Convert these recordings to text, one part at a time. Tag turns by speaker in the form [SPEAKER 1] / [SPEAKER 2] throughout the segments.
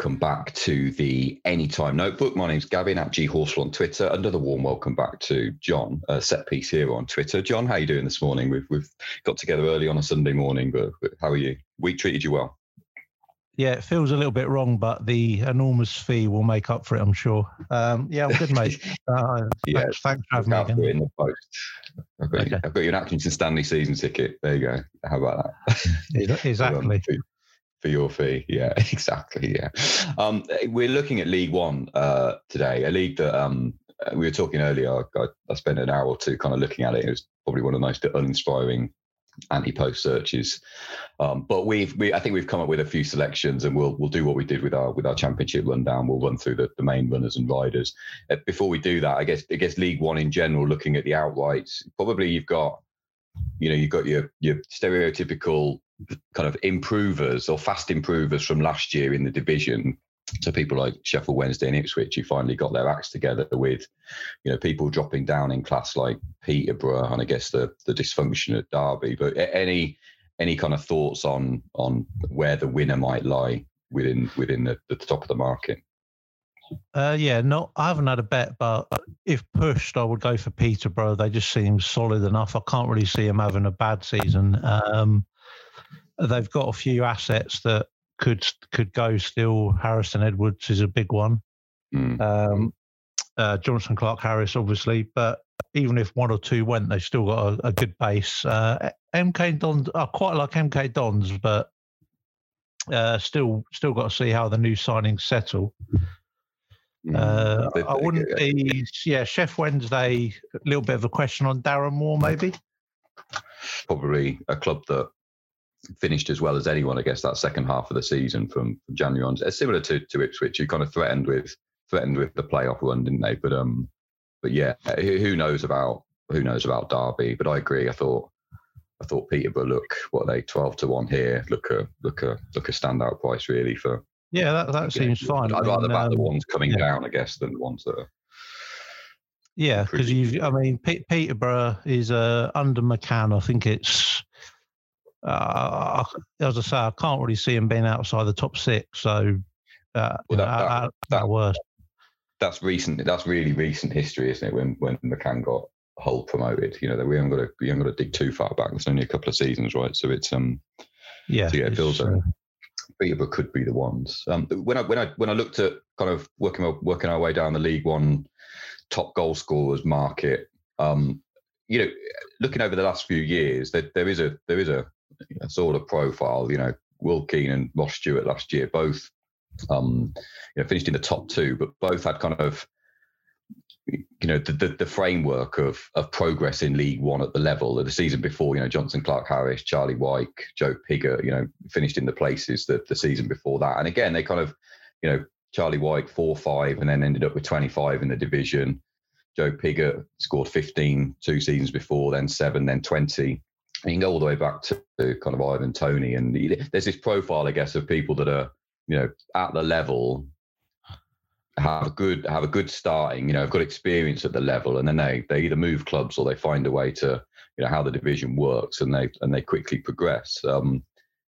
[SPEAKER 1] welcome back to the Anytime Notebook. My name's Gavin at G Horsell on Twitter. Another warm welcome back to John, uh, set piece here on Twitter. John, how are you doing this morning? We've we've got together early on a Sunday morning, but, but how are you? Week treated you well?
[SPEAKER 2] Yeah, it feels a little bit wrong, but the enormous fee will make up for it, I'm sure. Um, yeah, I'm good, mate. Uh, yeah, thanks, thanks for having me again.
[SPEAKER 1] In the post. I've got, okay. you, I've got you an Accrington Stanley season ticket. There you go. How about
[SPEAKER 2] that? exactly
[SPEAKER 1] for your fee. Yeah, exactly. Yeah. Um, we're looking at League One uh, today, a league that um, uh, we were talking earlier. I, I, spent an hour or two kind of looking at it. It was probably one of the most uninspiring anti-post searches. Um, but we've, we, I think we've come up with a few selections, and we'll we'll do what we did with our with our championship rundown. We'll run through the, the main runners and riders. Uh, before we do that, I guess I guess League One in general, looking at the outrights, probably you've got, you know, you've got your your stereotypical kind of improvers or fast improvers from last year in the division. So people like Sheffield Wednesday and Ipswich, who finally got their acts together with, you know, people dropping down in class like Peterborough and I guess the the dysfunction at Derby. But any any kind of thoughts on on where the winner might lie within within the, the top of the market?
[SPEAKER 2] Uh, yeah, no, I haven't had a bet, but if pushed, I would go for Peterborough. They just seem solid enough. I can't really see them having a bad season. Um, they've got a few assets that could could go still. Harrison Edwards is a big one. Mm. Um, uh, Jonson Clarke-Harris, obviously, but even if one or two went, they've still got a, a good base. Uh, MK Dons, I quite like MK Dons, but uh, still still got to see how the new signings settle. Mm. Uh, I wouldn't be, yeah, Sheff Wednesday, a little bit of a question on Darren Moore, maybe.
[SPEAKER 1] Probably a club that finished as well as anyone, I guess, that second half of the season from, from January on. It's similar to, to Ipswich, who kind of threatened with threatened with the playoff run, didn't they? But um, but yeah, who knows about who knows about Derby? But I agree. I thought I thought Peterborough look what are they twelve to one here. Look a look a look a standout price really for.
[SPEAKER 2] Yeah, that that seems fine.
[SPEAKER 1] I'd rather back um, the ones coming yeah. down, I guess, than the ones that. Are,
[SPEAKER 2] yeah, because you, I mean, P- Peterborough is uh, under McCann. I think it's uh, as I say, I can't really see him being outside the top six. So, uh, well, that, that, that, worse.
[SPEAKER 1] That's recent. That's really recent history, isn't it? When when McCann got Hull promoted, you know, we haven't got to we haven't got to dig too far back. It's only a couple of seasons, right? So it's um, yeah, so yeah, it feels. Uh, Peterborough could be the ones. Um, when I when I when I looked at kind of working working our way down the League One top goal scorers market, um, you know, looking over the last few years, there, there is a there is a a sort of profile. You know, Will Keane and Ross Stewart last year both, um, you know, finished in the top two, but both had kind of, you know, the, the, the framework of of progress in League One at the level of the season before. You know, Jonson Clarke Harris, Charlie Wyke, Joe Pigott. You know, finished in the places that the season before that, and again they kind of, you know, Charlie Wyke four five, and then ended up with twenty five in the division. Joe Pigott scored 15 two seasons before, then seven, then 20 you can go all the way back to kind of Ivan Toney, and there's this profile, I guess, of people that are you know at the level have a good have a good starting, you know, have got experience at the level, and then they they either move clubs or they find a way to you know how the division works, and they and they quickly progress. Um,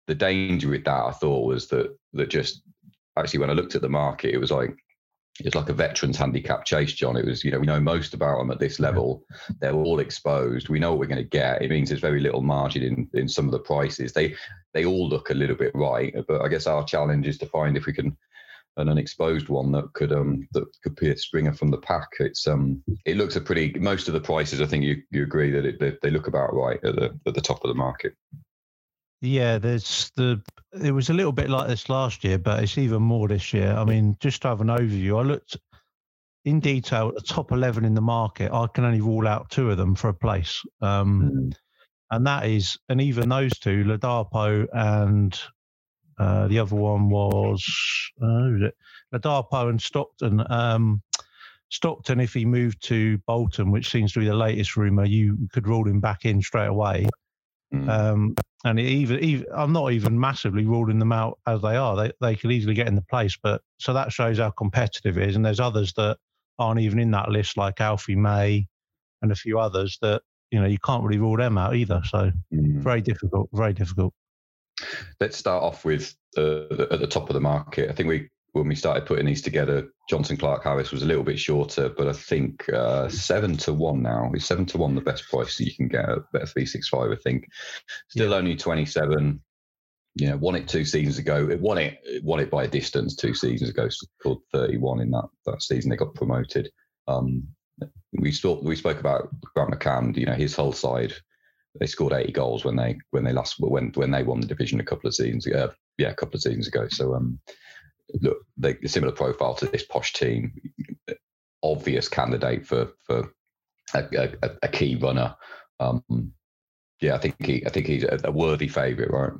[SPEAKER 1] the danger with that, I thought, was that that just actually when I looked at the market, it was like it's like a veterans handicap chase, John. It was, you know, we know most about them at this level. They're all exposed. We know what we're going to get. It means there's very little margin in, in some of the prices. They they all look a little bit right, but I guess our challenge is to find if we can an unexposed one that could um that could be a Springer from the pack. It's um it looks a pretty most of the prices. I think you you agree that it, they, they look about right at the at the top of the market.
[SPEAKER 2] Yeah, there's the. It was a little bit like this last year, but it's even more this year. I mean, just to have an overview, I looked in detail at the top 11 in the market. I can only rule out two of them for a place. Um, mm. And that is, and even those two, Ladapo and uh, the other one was, uh, was it? Ladapo and Stockton. Um, Stockton, if he moved to Bolton, which seems to be the latest rumour, you could rule him back in straight away. Mm. Um, and even, even I'm not even massively ruling them out as they are. They they could easily get in the place, but so that shows how competitive it is. And there's others that aren't even in that list, like Alfie May and a few others that you know you can't really rule them out either. So mm. very difficult, very difficult.
[SPEAKER 1] Let's start off with uh, at the top of the market. I think we when we started putting these together, Jonson Clarke Harris was a little bit shorter, but I think uh, seven to one now. Is seven to one the best price that you can get at Bet three six five? I think. Still yeah. only twenty seven. You know, won it two seasons ago. It won it, it won it by a distance two seasons ago. Scored thirty one in that that season. They got promoted. Um, we spoke we spoke about Grant McCann. You know, his Hull side. They scored eighty goals when they when they last when when they won the division a couple of seasons ago. Uh, yeah, a couple of seasons ago. So um, look, they, similar profile to this posh team, obvious candidate for for a, a, a key runner. Um, yeah, I think he, I think he's a, a worthy favourite, right?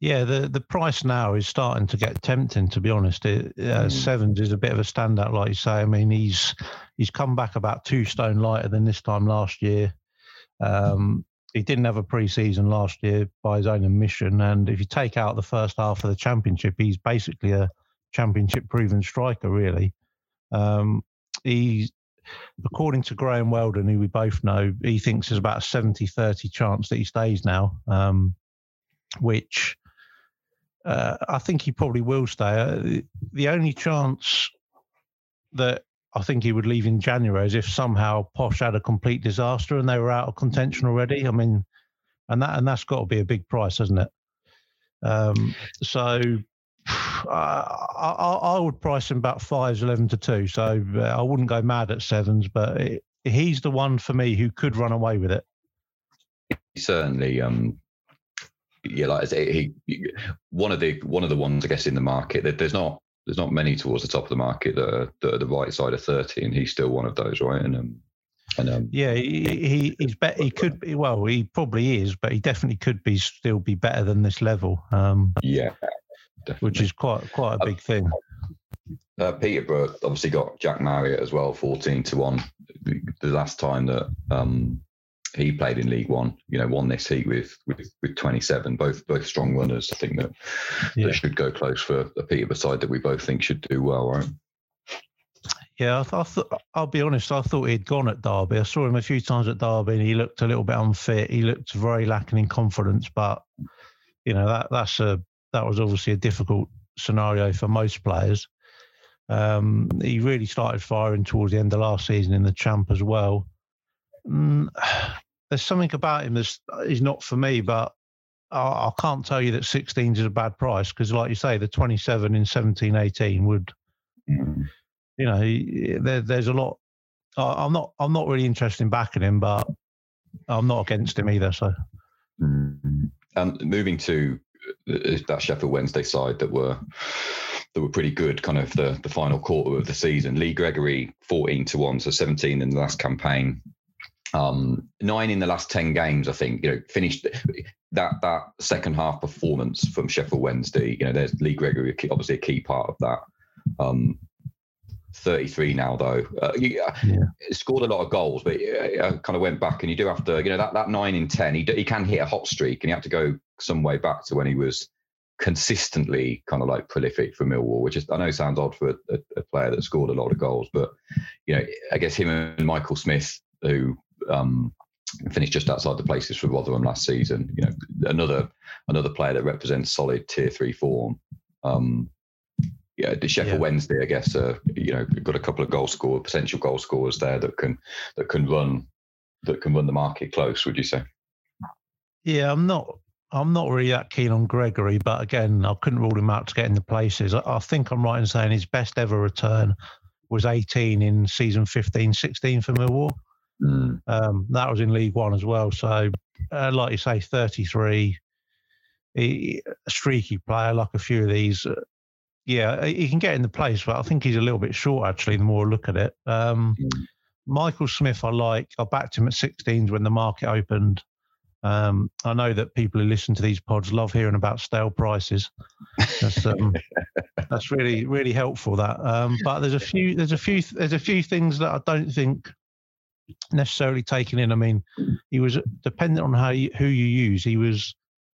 [SPEAKER 2] Yeah, the the price now is starting to get tempting. To be honest, it, uh, mm. Sevens is a bit of a standout, like you say. I mean, he's he's come back about two stone lighter than this time last year. Um, he didn't have a pre-season last year by his own admission, and if you take out the first half of the championship, he's basically a championship proven striker. Really, um, he's according to Graham Weldon, who we both know, he thinks there's about a 70-30 chance that he stays now, um, which uh, I think he probably will stay. Uh, the only chance that I think he would leave in January as if somehow Posh had a complete disaster and they were out of contention already. I mean, and that and that's got to be a big price, hasn't it? Um, so I, I, would price him about fives, eleven to two. So uh, I wouldn't go mad at sevens, but it, he's the one for me who could run away with it.
[SPEAKER 1] Certainly, um, yeah, like he, one of the one of the ones I guess in the market that there's not there's not many towards the top of the market that are, that are the right side of 30 and he's still one of those right? And um and um
[SPEAKER 2] yeah he, he he's bet he could be well he probably is but he definitely could be still be better than this level um
[SPEAKER 1] yeah
[SPEAKER 2] definitely. which is quite quite a big uh, thing.
[SPEAKER 1] uh, Peterborough obviously got Jack Marriott as well 14 to 1 the last time that um he played in League One. You know, won this heat with with, with 27. Both both strong runners. I think that, yeah. that should go close for the Peterborough side that we both think should do well, right?
[SPEAKER 2] Yeah, I, th- I th- I'll be honest. I thought he'd gone at Derby. I saw him a few times at Derby, and he looked a little bit unfit. He looked very lacking in confidence. But you know that that's a that was obviously a difficult scenario for most players. Um, he really started firing towards the end of last season in the champ as well. Mm, there's something about him that's is not for me, but I, I can't tell you that 16 is a bad price because, like you say, the 27 in 17, 18 would, mm. you know, there, there's a lot. I, I'm not, I'm not really interested in backing him, but I'm not against him either. So,
[SPEAKER 1] mm. and moving to uh, that Sheffield Wednesday side that were that were pretty good, kind of the the final quarter of the season. Lee Gregory, 14 to one, so 17 in the last campaign um, nine in the last ten games. I think you know finished that that second half performance from Sheffield Wednesday. You know, there's Lee Gregory, obviously a key part of that. Um, 33 now though. Uh, uh, yeah. scored a lot of goals, but uh, kind of went back and you do have to, you know, that, that nine in 10, he, he can hit a hot streak and you have to go some way back to when he was consistently kind of like prolific for Millwall, which is, I know sounds odd for a, a, player that scored a lot of goals, but, you know, I guess him and Michael Smith, who um, finished just outside the places for Rotherham last season. You know, another another player that represents solid tier three form. Um, yeah, the Sheffield yeah. Wednesday, I guess, uh, you know, got a couple of goal score potential goal scorers there that can that can run that can run the market close. Would you say?
[SPEAKER 2] Yeah, I'm not. I'm not really that keen on Gregory, but again, I couldn't rule him out to get in the places. I, I think I'm right in saying his best ever return was 18 in season 15, 16 for Millwall. Mm. Um, that was in League One as well. So, uh, like you say, 33, he, a streaky player, like a few of these. Uh, yeah, he can get in the place, but I think he's a little bit short, actually, the more I look at it. Um, mm. Michael Smith, I like. I backed him at 16s when the market opened. Um, I know that people who listen to these pods love hearing about stale prices. That's, um, that's really really helpful. That, um, but there's a few there's a few there's a few things that I don't think necessarily taken in. I mean, he was dependent on how you, who you use. He was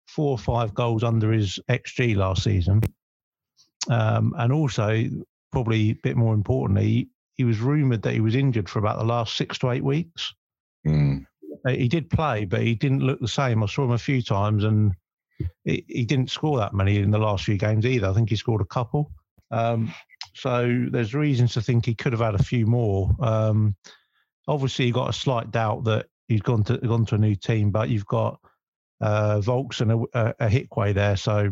[SPEAKER 2] four or five goals under his xG last season, um, and also probably a bit more importantly, he was rumoured that he was injured for about the last six to eight weeks.
[SPEAKER 1] Mm.
[SPEAKER 2] He did play, but he didn't look the same. I saw him a few times, and he, he didn't score that many in the last few games either. I think he scored a couple. Um, so there's reasons to think he could have had a few more. Um, obviously, you've got a slight doubt that he's gone to gone to a new team, but you've got uh, Vaulks and a, a, a Hickey there, so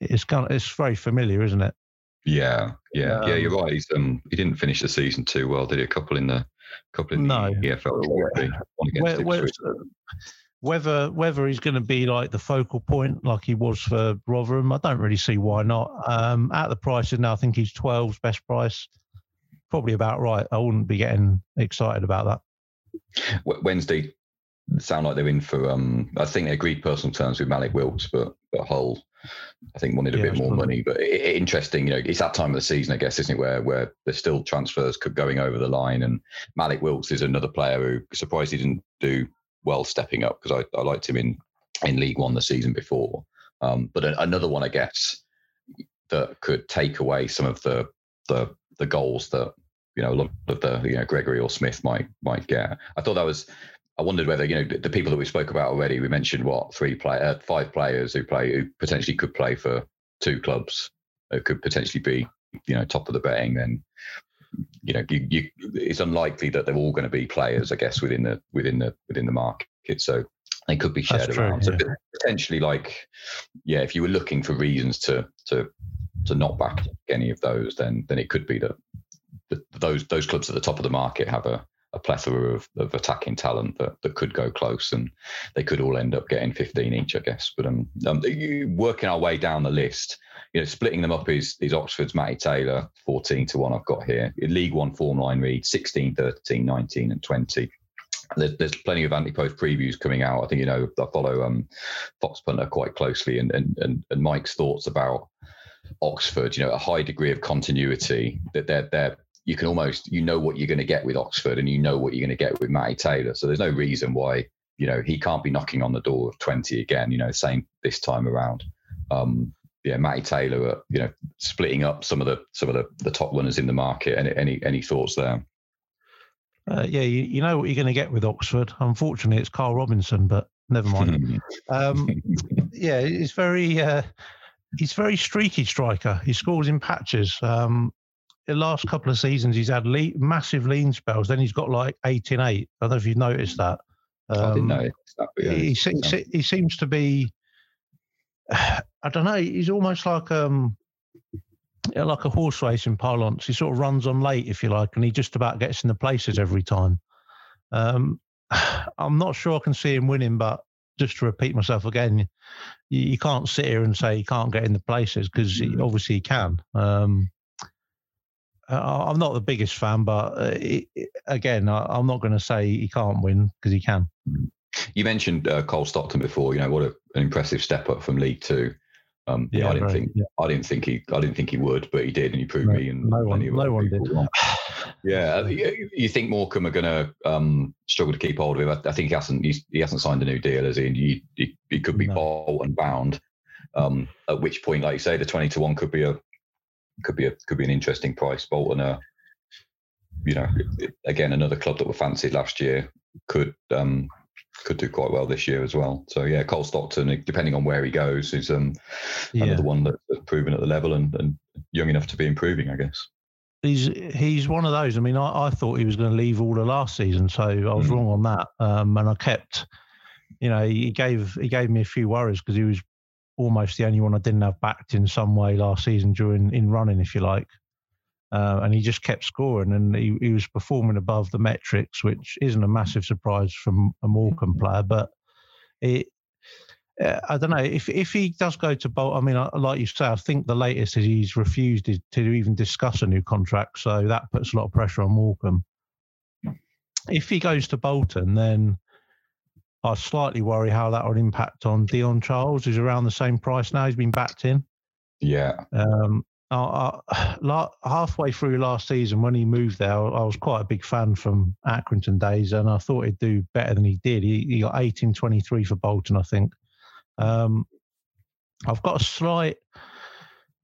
[SPEAKER 2] it's kind of, it's very familiar, isn't it?
[SPEAKER 1] Yeah, yeah, um, yeah. You're right. He's um he didn't finish the season too well, did he? A couple in the couple in no. the EFL.
[SPEAKER 2] Where, where, whether whether he's going to be like the focal point like he was for Rotherham, I don't really see why not. Um, at the prices now, I think he's 12's best price. Probably about right. I wouldn't be getting excited about
[SPEAKER 1] that. Wednesday sound like they're in for. Um, I think they agreed personal terms with Mallik Wilks, but but Hull, I think wanted a yeah, bit more money. But it, it, interesting, you know, it's that time of the season, I guess, isn't it, where where there's still transfers going over the line, and Mallik Wilks is another player who surprised he didn't do well stepping up because I, I liked him in in League One the season before. Um, but another one, I guess, that could take away some of the the the goals that you know a lot of the you know Gregory or Smith might might get. I thought that was. I wondered whether you know the, the people that we spoke about already. We mentioned what three play, uh, five players who play who potentially could play for two clubs, who could potentially be you know top of the betting. Then you know, you, you, it's unlikely that they're all going to be players, I guess, within the within the within the market. So they could be shared around. yeah. So potentially, like, yeah, if you were looking for reasons to to to not back any of those, then then it could be that those those clubs at the top of the market have a a plethora of, of attacking talent that, that could go close and they could all end up getting 15 each, I guess. But um, um working our way down the list, you know, splitting them up is is Oxford's Matty Taylor, 14 to 1 I've got here. League One form line read 16, 13, 19, and 20. There's, there's plenty of anti-post previews coming out. I think you know I follow um, Fox Punter quite closely, and, and and and Mike's thoughts about Oxford. You know, a high degree of continuity that they're they're you can almost you know what you're going to get with Oxford, and you know what you're going to get with Matty Taylor. So there's no reason why you know he can't be knocking on the door of 20 again. You know, same this time around. Um, yeah, Matty Taylor, uh, you know, splitting up some of the some of the, the top runners in the market. Any any any thoughts there?
[SPEAKER 2] Uh, yeah, you, you know what you're going to get with Oxford. Unfortunately, it's Karl Robinson, but never mind. um, yeah, he's very uh, he's very streaky striker. He scores in patches. Um, the last couple of seasons, he's had le- massive lean spells. Then he's got like eight in eight. I don't know if you've noticed that.
[SPEAKER 1] Um, I didn't know. That,
[SPEAKER 2] he, he, he seems to be I don't know. He's almost like um like a horse race in parlance. He sort of runs on late, if you like, and he just about gets in the places every time. Um, I'm not sure I can see him winning, but just to repeat myself again, you, you can't sit here and say he can't get in the places because obviously he can. Um, I'm not the biggest fan, but uh, it, again, I, am not going to say he can't win because he can.
[SPEAKER 1] You mentioned uh, Cole Stockton before. You know what a, an impressive step up from League Two. Um, yeah, I didn't right, think yeah. I didn't think he I didn't think he would, but he did, and he proved me. And
[SPEAKER 2] no one, no one did.
[SPEAKER 1] yeah, you think Morecambe are going to um, struggle to keep hold of him? I, think he hasn't. he hasn't signed a new deal, has he? And he, he, he could be no. bolt and bound. Um, at which point, like you say, the twenty to one could be a could be a could be an interesting price. Bolton are, you know, again another club that were fancied last year could um, could do quite well this year as well. So yeah, Cole Stockton, depending on where he goes, is um, yeah. another one that's proven at the level and, and young enough to be improving, I guess.
[SPEAKER 2] He's he's one of those. I mean, I, I thought he was going to leave all the last season, so I was mm. wrong on that. Um, and I kept, you know, he gave he gave me a few worries because he was almost the only one I didn't have backed in some way last season during in running, if you like. Uh, and he just kept scoring and he, he, was performing above the metrics, which isn't a massive surprise from a Morecambe player. But it, uh, I don't know if if he does go to Bolt. I mean, like you say, I think the latest is he's refused to even discuss a new contract, so that puts a lot of pressure on Morecambe. If he goes to Bolton, then I slightly worry how that would impact on Dion Charles, who's around the same price now. He's been backed in.
[SPEAKER 1] Yeah.
[SPEAKER 2] Um, uh, uh, halfway through last season when he moved there, I was quite a big fan from Accrington days, and I thought he'd do better than he did. He, he got 18 23 for Bolton, I think. Um, I've got a slight,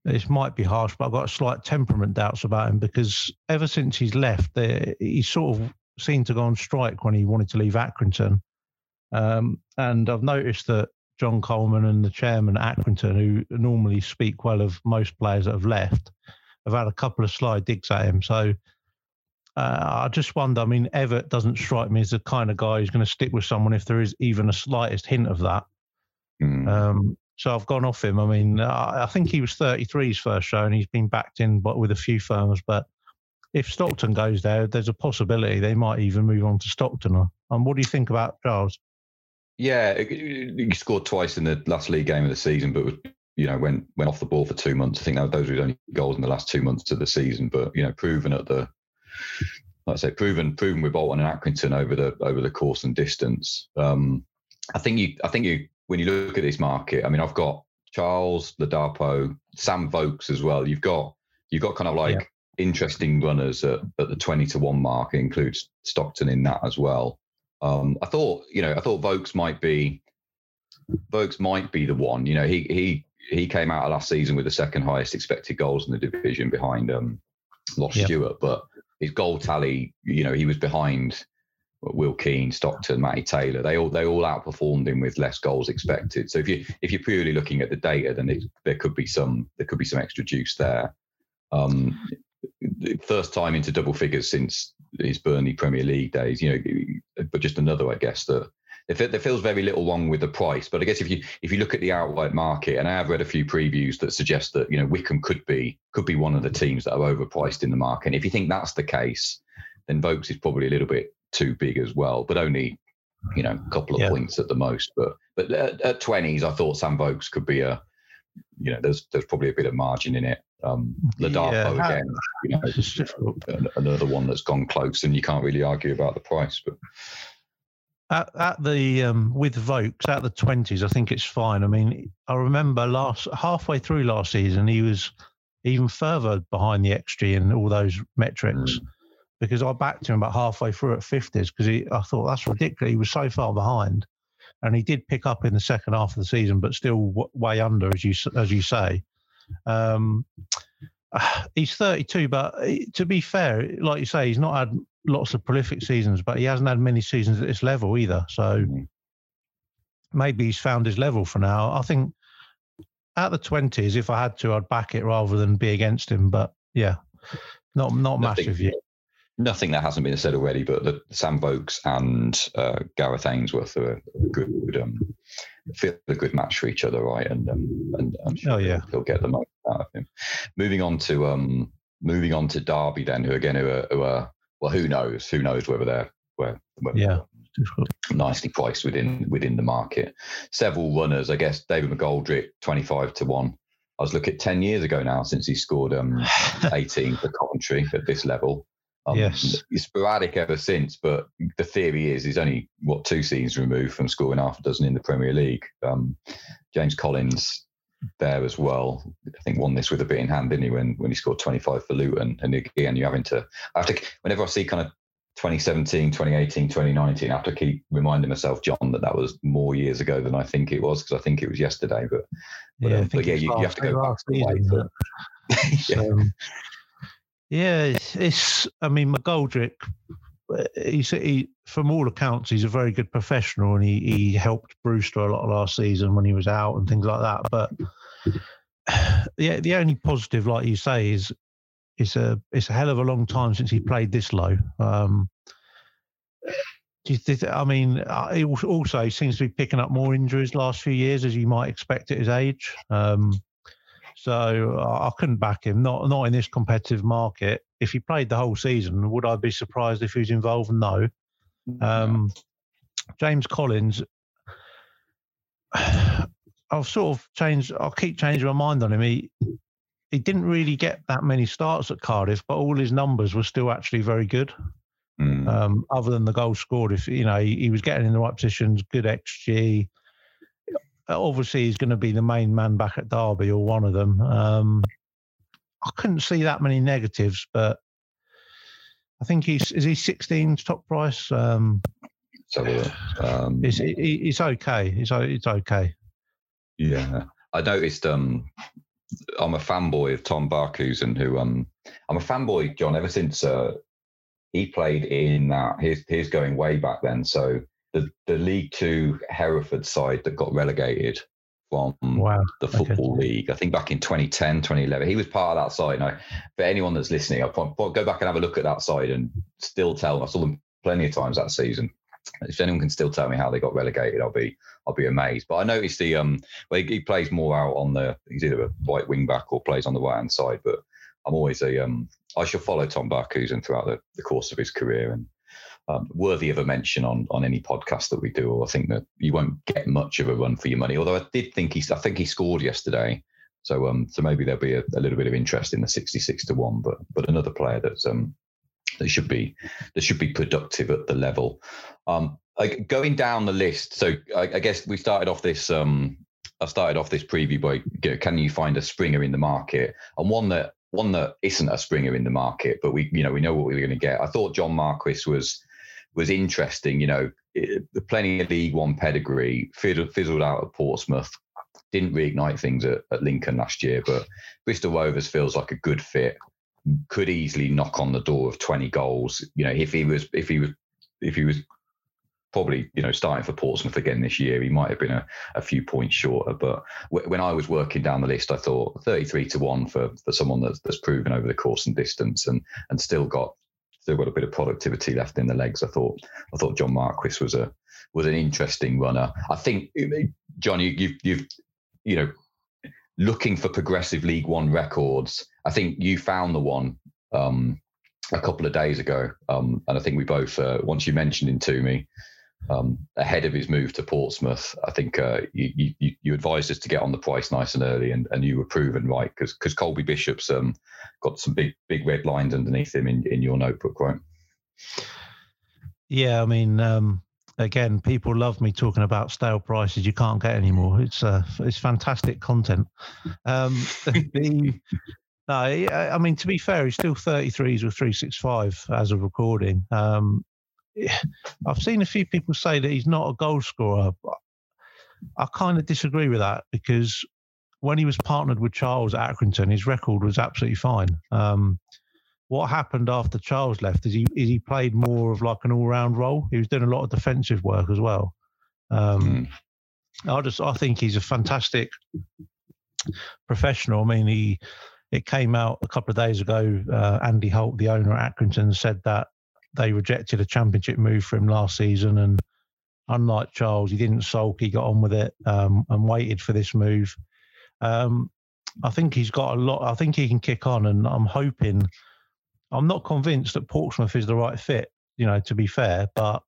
[SPEAKER 2] this might be harsh, but I've got a slight temperament doubts about him because ever since he's left, he sort of seemed to go on strike when he wanted to leave Accrington. Um, and I've noticed that John Coleman and the chairman Accrington, who normally speak well of most players that have left, have had a couple of sly digs at him. So uh, I just wonder. I mean, Evatt doesn't strike me as the kind of guy who's going to stick with someone if there is even a slightest hint of that. Mm. Um, so I've gone off him. I mean, I think he was 33 his first show, and he's been backed in, but with a few firms. But if Stockton goes there, there's a possibility they might even move on to Stockton. And um, what do you think about Charles?
[SPEAKER 1] Yeah, he scored twice in the last league game of the season, but you know went went off the ball for two months. I think that those were his only goals in the last two months of the season. But you know, proven at the like I say, proven proven with Bolton and Accrington over the over the course and distance. Um, I think you I think you when you look at this market, I mean, I've got Charles Ladapo, Sam Vokes as well. You've got you've got kind of like yeah. interesting runners at, at the twenty to one mark. It includes Stockton in that as well. Um, I thought, you know, I thought Vokes might be Vokes might be the one. You know, he he he came out of last season with the second highest expected goals in the division behind um, Ross yep. Stewart, but his goal tally, you know, he was behind Will Keane, Stockton, Matty Taylor. They all they all outperformed him with less goals expected. So if you if you're purely looking at the data, then it, there could be some there could be some extra juice there. Um, first time into double figures since his Burnley Premier League days. You know, but just another, I guess that if there feels very little wrong with the price. But I guess if you if you look at the outright market, and I have read a few previews that suggest that you know Wycombe could be could be one of the teams that are overpriced in the market. And if you think that's the case, then Vokes is probably a little bit too big as well, but only you know a couple of yeah. points at the most. But but uh, at twenties, I thought Sam Vokes could be a you know there's there's probably a bit of margin in it. Um, Ladapo yeah, again, you know, another one that's gone close, and you can't really argue about the price. But
[SPEAKER 2] at, at the um, with Vokes at the twenties, I think it's fine. I mean, I remember last halfway through last season, he was even further behind the XG and all those metrics. Mm. Because I backed him about halfway through at fifties because I thought that's ridiculous. He was so far behind, and he did pick up in the second half of the season, but still w- way under, as you as you say. Um, he's 32, but eh, to be fair, like you say, he's not had lots of prolific seasons, but he hasn't had many seasons at this level either. So mm-hmm. maybe he's found his level for now. I think at the 20s, if I had to, I'd back it rather than be against him. But yeah, not not Nothing. massive yet
[SPEAKER 1] nothing that hasn't been said already, but the Sam Vokes and uh, Gareth Ainsworth are a good, um, feel a good match for each other, right? And um, and I'm sure oh, yeah. he'll, get the most out of him. Moving on to um, moving on to Derby, then, who again who are, who are well, who knows? Who knows whether they're where,
[SPEAKER 2] yeah.
[SPEAKER 1] nicely priced within within the market. Several runners, I guess. David McGoldrick, twenty five to one. I was looking at ten years ago now since he scored um, eighteen for Coventry at this level.
[SPEAKER 2] Um, yes,
[SPEAKER 1] he's sporadic ever since, but the theory is he's only what two seasons removed from scoring half a dozen in the Premier League. Um, James Collins there as well. I think won this with a bit in hand, didn't he? When when he scored 25 for Luton, and again you're having to. I have to whenever I see kind of 2017, 2018, 2019. I have to keep reminding myself, John, that that was more years ago than I think it was because I think it was yesterday. But, but
[SPEAKER 2] yeah, um, but yeah you, you, have to go back the yeah. Um, yeah, it's, I mean, McGoldrick, uh, he's he, from all accounts, he's a very good professional, and he he helped Brewster a lot last season when he was out and things like that. But yeah, the only positive, like you say, is it's a it's a hell of a long time since he played this low. Um, I mean, uh, he also seems to be picking up more injuries last few years, as you might expect at his age. Um, so I couldn't back him, not not in this competitive market. If he played the whole season, would I be surprised if he was involved? No. Um, James Collins, I've sort of changed. I'll keep changing my mind on him. He he didn't really get that many starts at Cardiff, but all his numbers were still actually very good. Mm. Um, other than the goals scored, if you know he, he was getting in the right positions, good xG, obviously he's going to be the main man back at Derby or one of them. Um, I couldn't see that many negatives, but I think he's is he 16 top price. Um,
[SPEAKER 1] so um,
[SPEAKER 2] it's, it's okay. It's it's okay.
[SPEAKER 1] Yeah, I noticed. Um, I'm a fanboy of Tom Barkhuizen, who um, I'm a fanboy, John, ever since uh, he played in that. He's he's going way back then. So the the League Two Hereford side that got relegated from wow. the Football okay. League. I think back in 2010, 2011, he was part of that side. Now, for anyone that's listening, I'll go back and have a look at that side and still tell. I saw them plenty of times that season. If anyone can still tell me how they got relegated, I'll be I'll be amazed. But I noticed the um, well, he, he plays more out on the he's either a right wing back or plays on the right hand side. But I'm always a um, I shall follow Tom Barkhuizen throughout the, the course of his career and um, worthy of a mention on on any podcast that we do. Or I think that you won't get much of a run for your money. Although I did think he, I think he scored yesterday, so um, so maybe there'll be a, a little bit of interest in the sixty six to one. But but another player that's um that should be that should be productive at the level. Um, like going down the list. So I, I guess we started off this um I started off this preview by can you find a springer in the market and one that one that isn't a springer in the market, but we you know we know what we are going to get. I thought John Marquis was was interesting. You know, the plenty of League One pedigree, fizzled, fizzled out at Portsmouth, didn't reignite things at, at Lincoln last year, but Bristol Rovers feels like a good fit. Could easily knock on the door of 20 goals. You know, if he was, if he was, if he was probably you know starting for Portsmouth again this year. He might have been a, a few points shorter, but w- when I was working down the list, I thought 33 to one for for someone that's, that's proven over the course and distance and and still got still got a bit of productivity left in the legs. I thought I thought John Marquis was a was an interesting runner. I think John, you, you've you've you know looking for progressive League One records. I think you found the one um, a couple of days ago, um, and I think we both uh, once you mentioned him to me. Um, ahead of his move to Portsmouth, I think uh, you, you, you advised us to get on the price nice and early, and, and you were proven right because because Colby Bishop's um, got some big big red lines underneath him in, in your notebook, right?
[SPEAKER 2] Yeah, I mean, um, again, people love me talking about stale prices you can't get anymore. It's uh, it's fantastic content. Um, the no, I mean to be fair, he's still 33s with 365 as of recording. Um, I've seen a few people say that he's not a goal scorer. I kind of disagree with that because when he was partnered with Charles at Accrington, his record was absolutely fine. Um, what happened after Charles left is he is he played more of like an all round role. He was doing a lot of defensive work as well. Um, mm. I just I think he's a fantastic professional. I mean, he it came out a couple of days ago. Uh, Andy Holt, the owner at Accrington, said that they rejected a championship move for him last season, and unlike Charles, he didn't sulk. He got on with it um, and waited for this move. Um, I think he's got a lot. I think he can kick on, and I'm hoping. I'm not convinced that Portsmouth is the right fit. You know, to be fair, but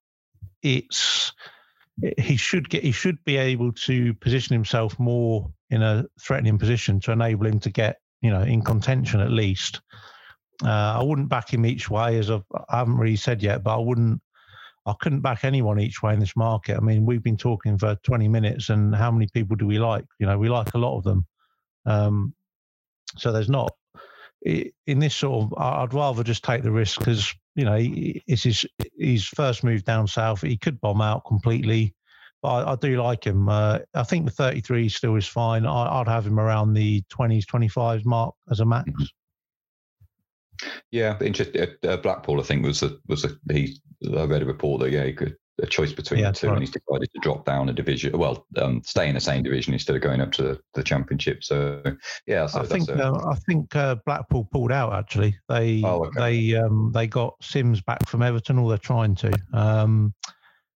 [SPEAKER 2] it's he should get he should be able to position himself more in a threatening position to enable him to get you know in contention at least. Uh, I wouldn't back him each way, as I've, I haven't really said yet, but I wouldn't. I couldn't back anyone each way in this market. I mean, we've been talking for 20 minutes, and how many people do we like? You know, we like a lot of them. Um, so there's not in this sort of. I'd rather just take the risk because you know it's his his first move down south. He could bomb out completely, but I, I do like him. Uh, I think the 33 still is fine. I, would have him around the 20s, 25s mark as a max.
[SPEAKER 1] Yeah, interesting. Uh, uh, Blackpool, I think, was a was a he. I read a report that yeah, he could a choice between yeah, the two, right. and he's decided to drop down a division. Well, um, stay in the same division instead of going up to the, the championship. So, yeah, so
[SPEAKER 2] I think a, uh, I think uh, Blackpool pulled out. Actually, they oh, okay. they um, they got Sims back from Everton, or they're trying to. Um,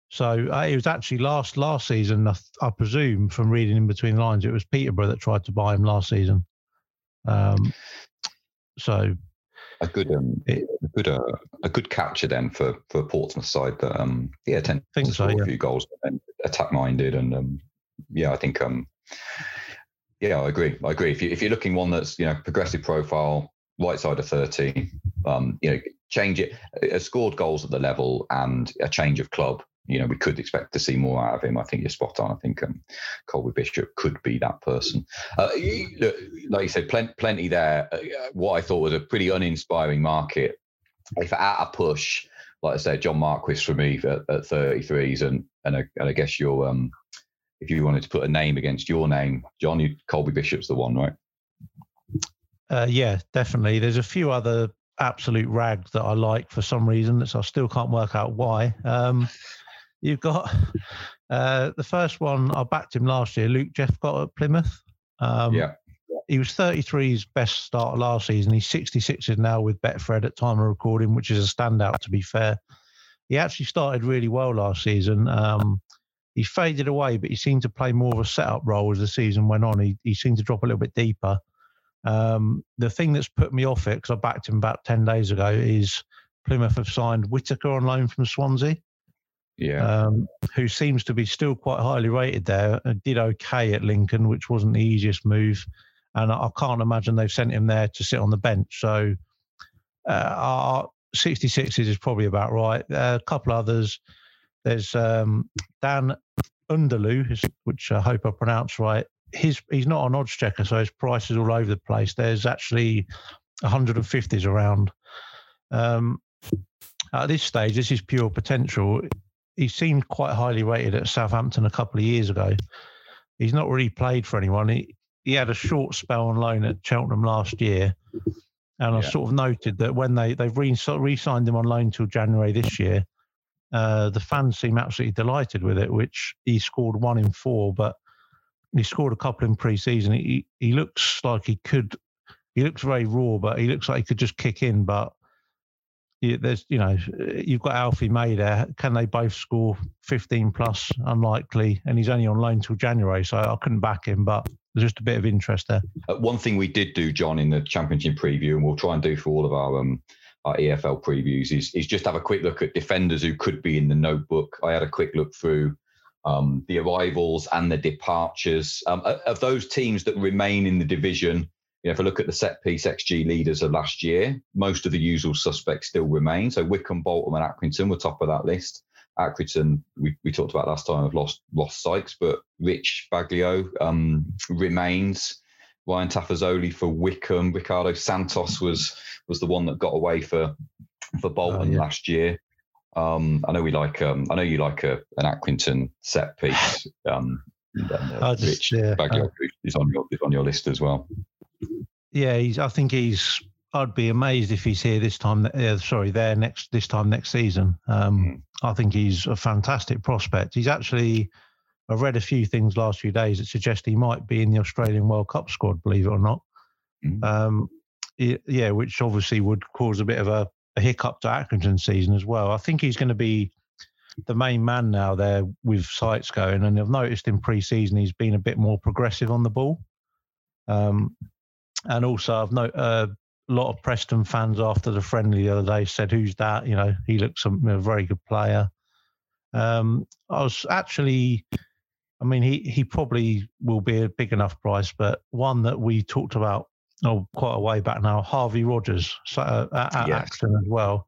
[SPEAKER 2] so uh, it was actually last last season. I, I, presume from reading in between the lines, it was Peterborough that tried to buy him last season. Um, so
[SPEAKER 1] a good um, a good uh, a good capture then for for Portsmouth side that um yeah tend to score so, yeah. a few goals and attack minded and um yeah I think um yeah I agree I agree if you if you're looking one that's you know progressive profile right side of 30 um you know change it uh, scored goals at the level and a change of club you know we could expect to see more out of him. I think you're spot on. I think um, Colby Bishop could be that person. Uh, like you said, plenty, plenty there. Uh, what I thought was a pretty uninspiring market. If at a push, like I said, John Marquis for me at, at 33s, and and I, and I guess you're um, if you wanted to put a name against your name, John, you, Colby Bishop's the one, right?
[SPEAKER 2] Uh, yeah, definitely. There's a few other absolute rags that I like for some reason that I still can't work out why. Um, you've got uh, the first one. I backed him last year. Luke Jephcott at Plymouth.
[SPEAKER 1] Um, yeah.
[SPEAKER 2] He was 33's best start last season. He's 66 now with Betfred at time of recording, which is a standout. To be fair, he actually started really well last season. Um, he faded away, but he seemed to play more of a setup role as the season went on. He, he seemed to drop a little bit deeper. Um, the thing that's put me off it, because I backed him about 10 days ago, is Plymouth have signed Whittaker on loan from Swansea.
[SPEAKER 1] Yeah.
[SPEAKER 2] Um, who seems to be still quite highly rated there. Uh, did okay at Lincoln, which wasn't the easiest move. And I, can't imagine they've sent him there to sit on the bench. So uh, our 66 is probably about right. Uh, a couple others. There's um, Dan N'Lundulu, which I hope I pronounced right. His he's not an Oddschecker, so his price is all over the place. There's actually 150s around. Um, at this stage, this is pure potential. He seemed quite highly rated at Southampton a couple of years ago. He's not really played for anyone. He he had a short spell on loan at Cheltenham last year, and I sort of noted that when they they've re signed him on loan till January this year, uh, the fans seem absolutely delighted with it. Which he scored one in four, but he scored a couple in pre-season. He he looks like he could. He looks very raw, but he looks like he could just kick in. But there's you know you've got Alfie May there. Can they both score 15 plus? Unlikely, and he's only on loan till January, so I couldn't back him. But there's just a bit of interest there.
[SPEAKER 1] Uh, one thing we did do, John, in the championship preview, and we'll try and do for all of our um, our EFL previews is, is just have a quick look at defenders who could be in the notebook. I had a quick look through um, the arrivals and the departures um, of those teams that remain in the division. You know, if I look at the set piece XG leaders of last year, most of the usual suspects still remain. So Wycombe, Bolton, and Accrington were top of that list. Accrington, we, we talked about last time, have lost Ross Sykes, but Rich Baghuelou um, remains. Ryan Tafazolli for Wycombe. Ricardo Santos was was the one that got away for for Bolton oh, yeah. last year. Um, I know we like. Um, I know you like a, an Accrington set piece. Um, and, uh, just, Rich yeah, Baghuelou uh, is on your is on your list as well.
[SPEAKER 2] Yeah, he's. I think he's. I'd be amazed if he's here this time. Uh, sorry, there next this time next season. Um, mm. I think he's a fantastic prospect. He's actually I've read a few things last few days that suggest he might be in the Australian World Cup squad, believe it or not. Mm-hmm. Um, yeah, which obviously would cause a bit of a, a hiccup to Accrington season as well. I think he's going to be the main man now there with Sykes going, and I've noticed in pre-season he's been a bit more progressive on the ball. Um, and also, I've noticed uh, a lot of Preston fans after the friendly the other day said, "Who's that?" You know, he looks a, a very good player. Um, I was actually I mean, he, he probably will be a big enough price, but one that we talked about oh, quite a way back now, Harvey Rodgers so, uh, at, yes. Acton as well.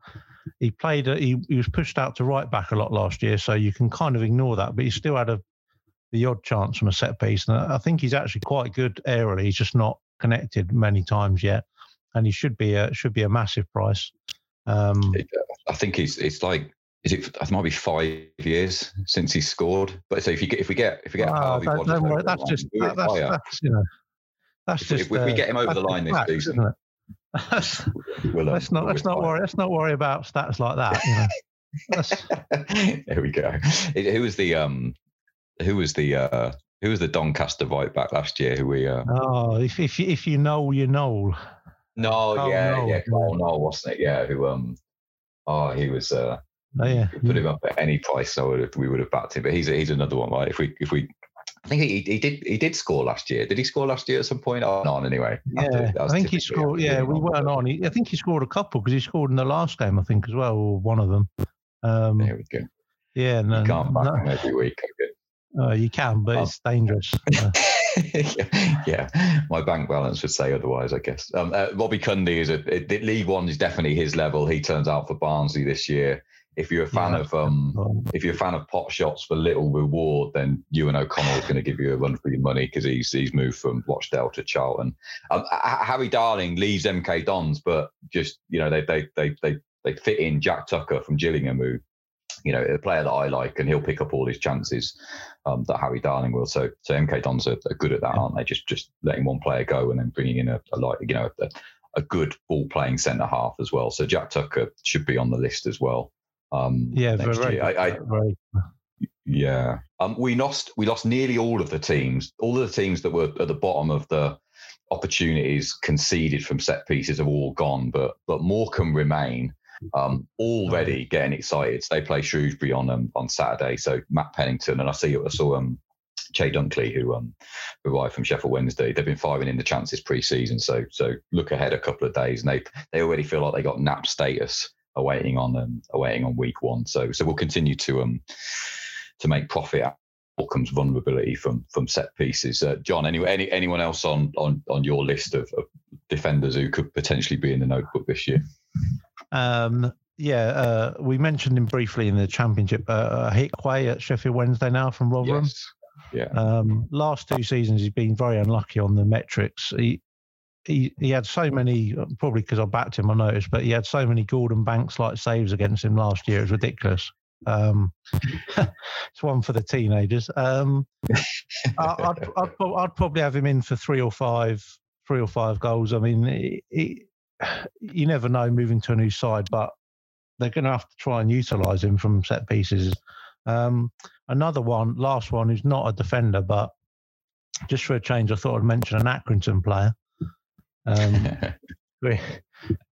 [SPEAKER 2] He played, a, he, he was pushed out to right back a lot last year, so you can kind of ignore that, but he still had a the odd chance from a set piece. And I think he's actually quite good aerially. He's just not connected many times yet, and he should be a should be a massive price. Um,
[SPEAKER 1] I think he's it's like is it? It might be five years since he scored. But so if you get if we get if we get
[SPEAKER 2] wow, Harvey don't, don't that's line, just that, that's, that's, you know that's
[SPEAKER 1] if,
[SPEAKER 2] just
[SPEAKER 1] if, we get him over the line this season.
[SPEAKER 2] we'll, let's not let's not worry let's not worry about stats like that.
[SPEAKER 1] You know? there we go. Who was the um who was the uh who was the Doncaster right back last year? Who we uh
[SPEAKER 2] oh if if you, if you know you know.
[SPEAKER 1] No, Kyle yeah, Knoyle. yeah, Kyle Knoyle, wasn't it? Yeah, who um oh he was uh
[SPEAKER 2] Oh, yeah.
[SPEAKER 1] Put him up at any price, so we would have backed him. But he's he's another one, right? If we if we, I think he, he did he did score last year. Did he score last year at some point? Oh, on anyway.
[SPEAKER 2] Yeah, I think he scored. Yeah, we weren't on. He, I think he scored a couple because he scored in the last game, I think, as well, or one of them.
[SPEAKER 1] Um, there we go.
[SPEAKER 2] Yeah, no,
[SPEAKER 1] you can't back no. him every week.
[SPEAKER 2] Uh, you can, but oh. it's dangerous.
[SPEAKER 1] yeah, my bank balance would say otherwise, I guess. Um, uh, Robbie Cundy is a it, League One is definitely his level. He turns out for Barnsley this year if you're a fan yeah. of um, if you're a fan of pot shots for little reward, then Eoghan O'Connell is going to give you a run for your money because he's he's moved from Rochdale to Charlton. Um, Harry Darling leaves MK Dons, but just you know they they they they they fit in Jack Tucker from Gillingham, who you know a player that I like, and he'll pick up all his chances um, that Harry Darling will. So so MK Dons are, are, good at that, aren't they? Just just letting one player go and then bringing in a, a like you know. A, a good ball playing centre half as well. So Jack Tucker should be on the list as well. Um,
[SPEAKER 2] yeah, very, I, I, very.
[SPEAKER 1] Yeah, um, we lost we lost nearly all of the teams. All of the teams that were at the bottom of the opportunities conceded from set pieces have all gone, but but Morecambe remain. Um, already getting excited. So they play Shrewsbury on um, on Saturday. So Matt Pennington and I see I saw um Che Dunkley, who um arrived from Sheffield Wednesday. They've been firing in the chances pre-season, so so look ahead a couple of days, and they they already feel like they got nap status awaiting on um, awaiting on week one. So so we'll continue to um to make profit out of what comes vulnerability from from set pieces. Uh, John, any, any anyone else on on on your list of, of, defenders who could potentially be in the notebook this year?
[SPEAKER 2] Um, yeah, uh, we mentioned him briefly in the championship. Uh, uh Ihiekwe at Sheffield Wednesday now from Rotherham. Yes.
[SPEAKER 1] Yeah. Um,
[SPEAKER 2] last two seasons, he's been very unlucky on the metrics. He he, he had so many, probably because I backed him, I noticed, but he had so many Gordon Banks like saves against him last year. It was ridiculous. Um, it's one for the teenagers. Um, I, I'd, I'd, I'd, probably have him in for three or five, three or five goals. I mean, he, he, you never know moving to a new side, but they're going to have to try and utilise him from set pieces. Um, another one, last one, who's not a defender, but just for a change, I thought I'd mention an Accrington player. Um,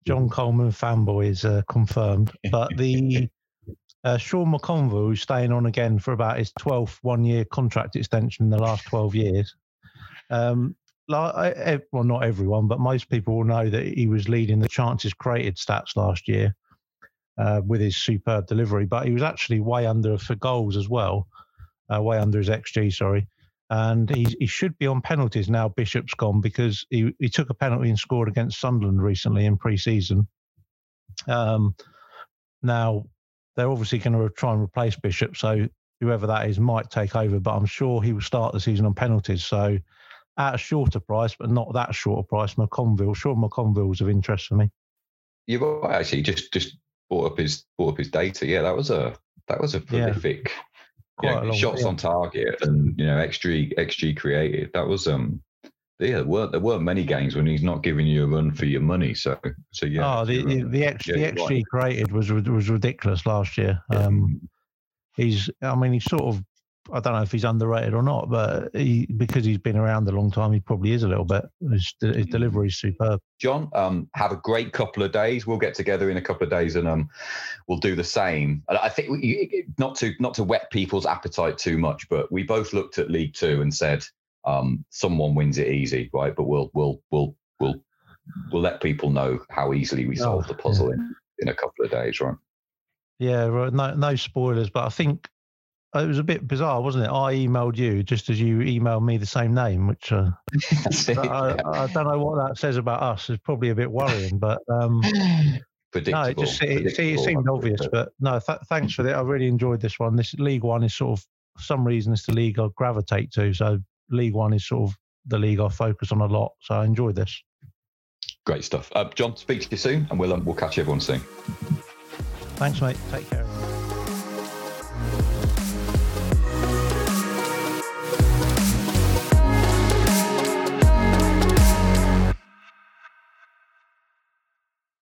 [SPEAKER 2] John Coleman fanboy is uh, confirmed, but the uh, Sean McConville, who's staying on again for about his 12th one year contract extension in the last 12 years. Um, like, well, not everyone, but most people will know that he was leading the chances created stats last year uh, with his superb delivery, but he was actually way under for goals as well, uh, way under his XG, sorry and he, he should be on penalties now. Bishop's gone because he, he took a penalty and scored against Sunderland recently in pre-season. Um, now they're obviously going to try and replace Bishop, so whoever that is might take over. But I'm sure he will start the season on penalties. So at a shorter price, but not that short a price, McConville. Sure, McConville's of interest for me.
[SPEAKER 1] You're right, actually just just brought up his brought up his data. Yeah, that was a that was a prolific. Yeah Quite yeah, shots on target and you know xG xG created. That was um yeah, there weren't there weren't many games when he's not giving you a run for your money. So so yeah.
[SPEAKER 2] Oh, the the, the, X, yeah, the XG right. created was was ridiculous last year. Um, he's I mean he's sort of I don't know if he's underrated or not, but he, because he's been around a long time, he probably is a little bit. His, his delivery is superb.
[SPEAKER 1] John, um, have a great couple of days. We'll get together in a couple of days and um, we'll do the same. And I think we, not to not to whet people's appetite too much, but we both looked at League Two and said um, someone wins it easy, right? But we'll we'll we'll we'll we'll let people know how easily we solve oh, the puzzle yeah. in in a couple of days, right?
[SPEAKER 2] Yeah, no, no spoilers, but I think it was a bit bizarre, wasn't it? I emailed you just as you emailed me the same name, which uh, I, I, don't know what that says about us. It's probably a bit worrying, but um, no, it just it, it seemed obvious. But no, th- thanks for that. I really enjoyed this one. This League One is sort of for some reason it's the league I gravitate to. So League One is sort of the league I focus on a lot. So I enjoyed this.
[SPEAKER 1] Great stuff, uh, John. Speak to you soon, and we'll um, we'll catch everyone soon.
[SPEAKER 2] Thanks, mate. Take care.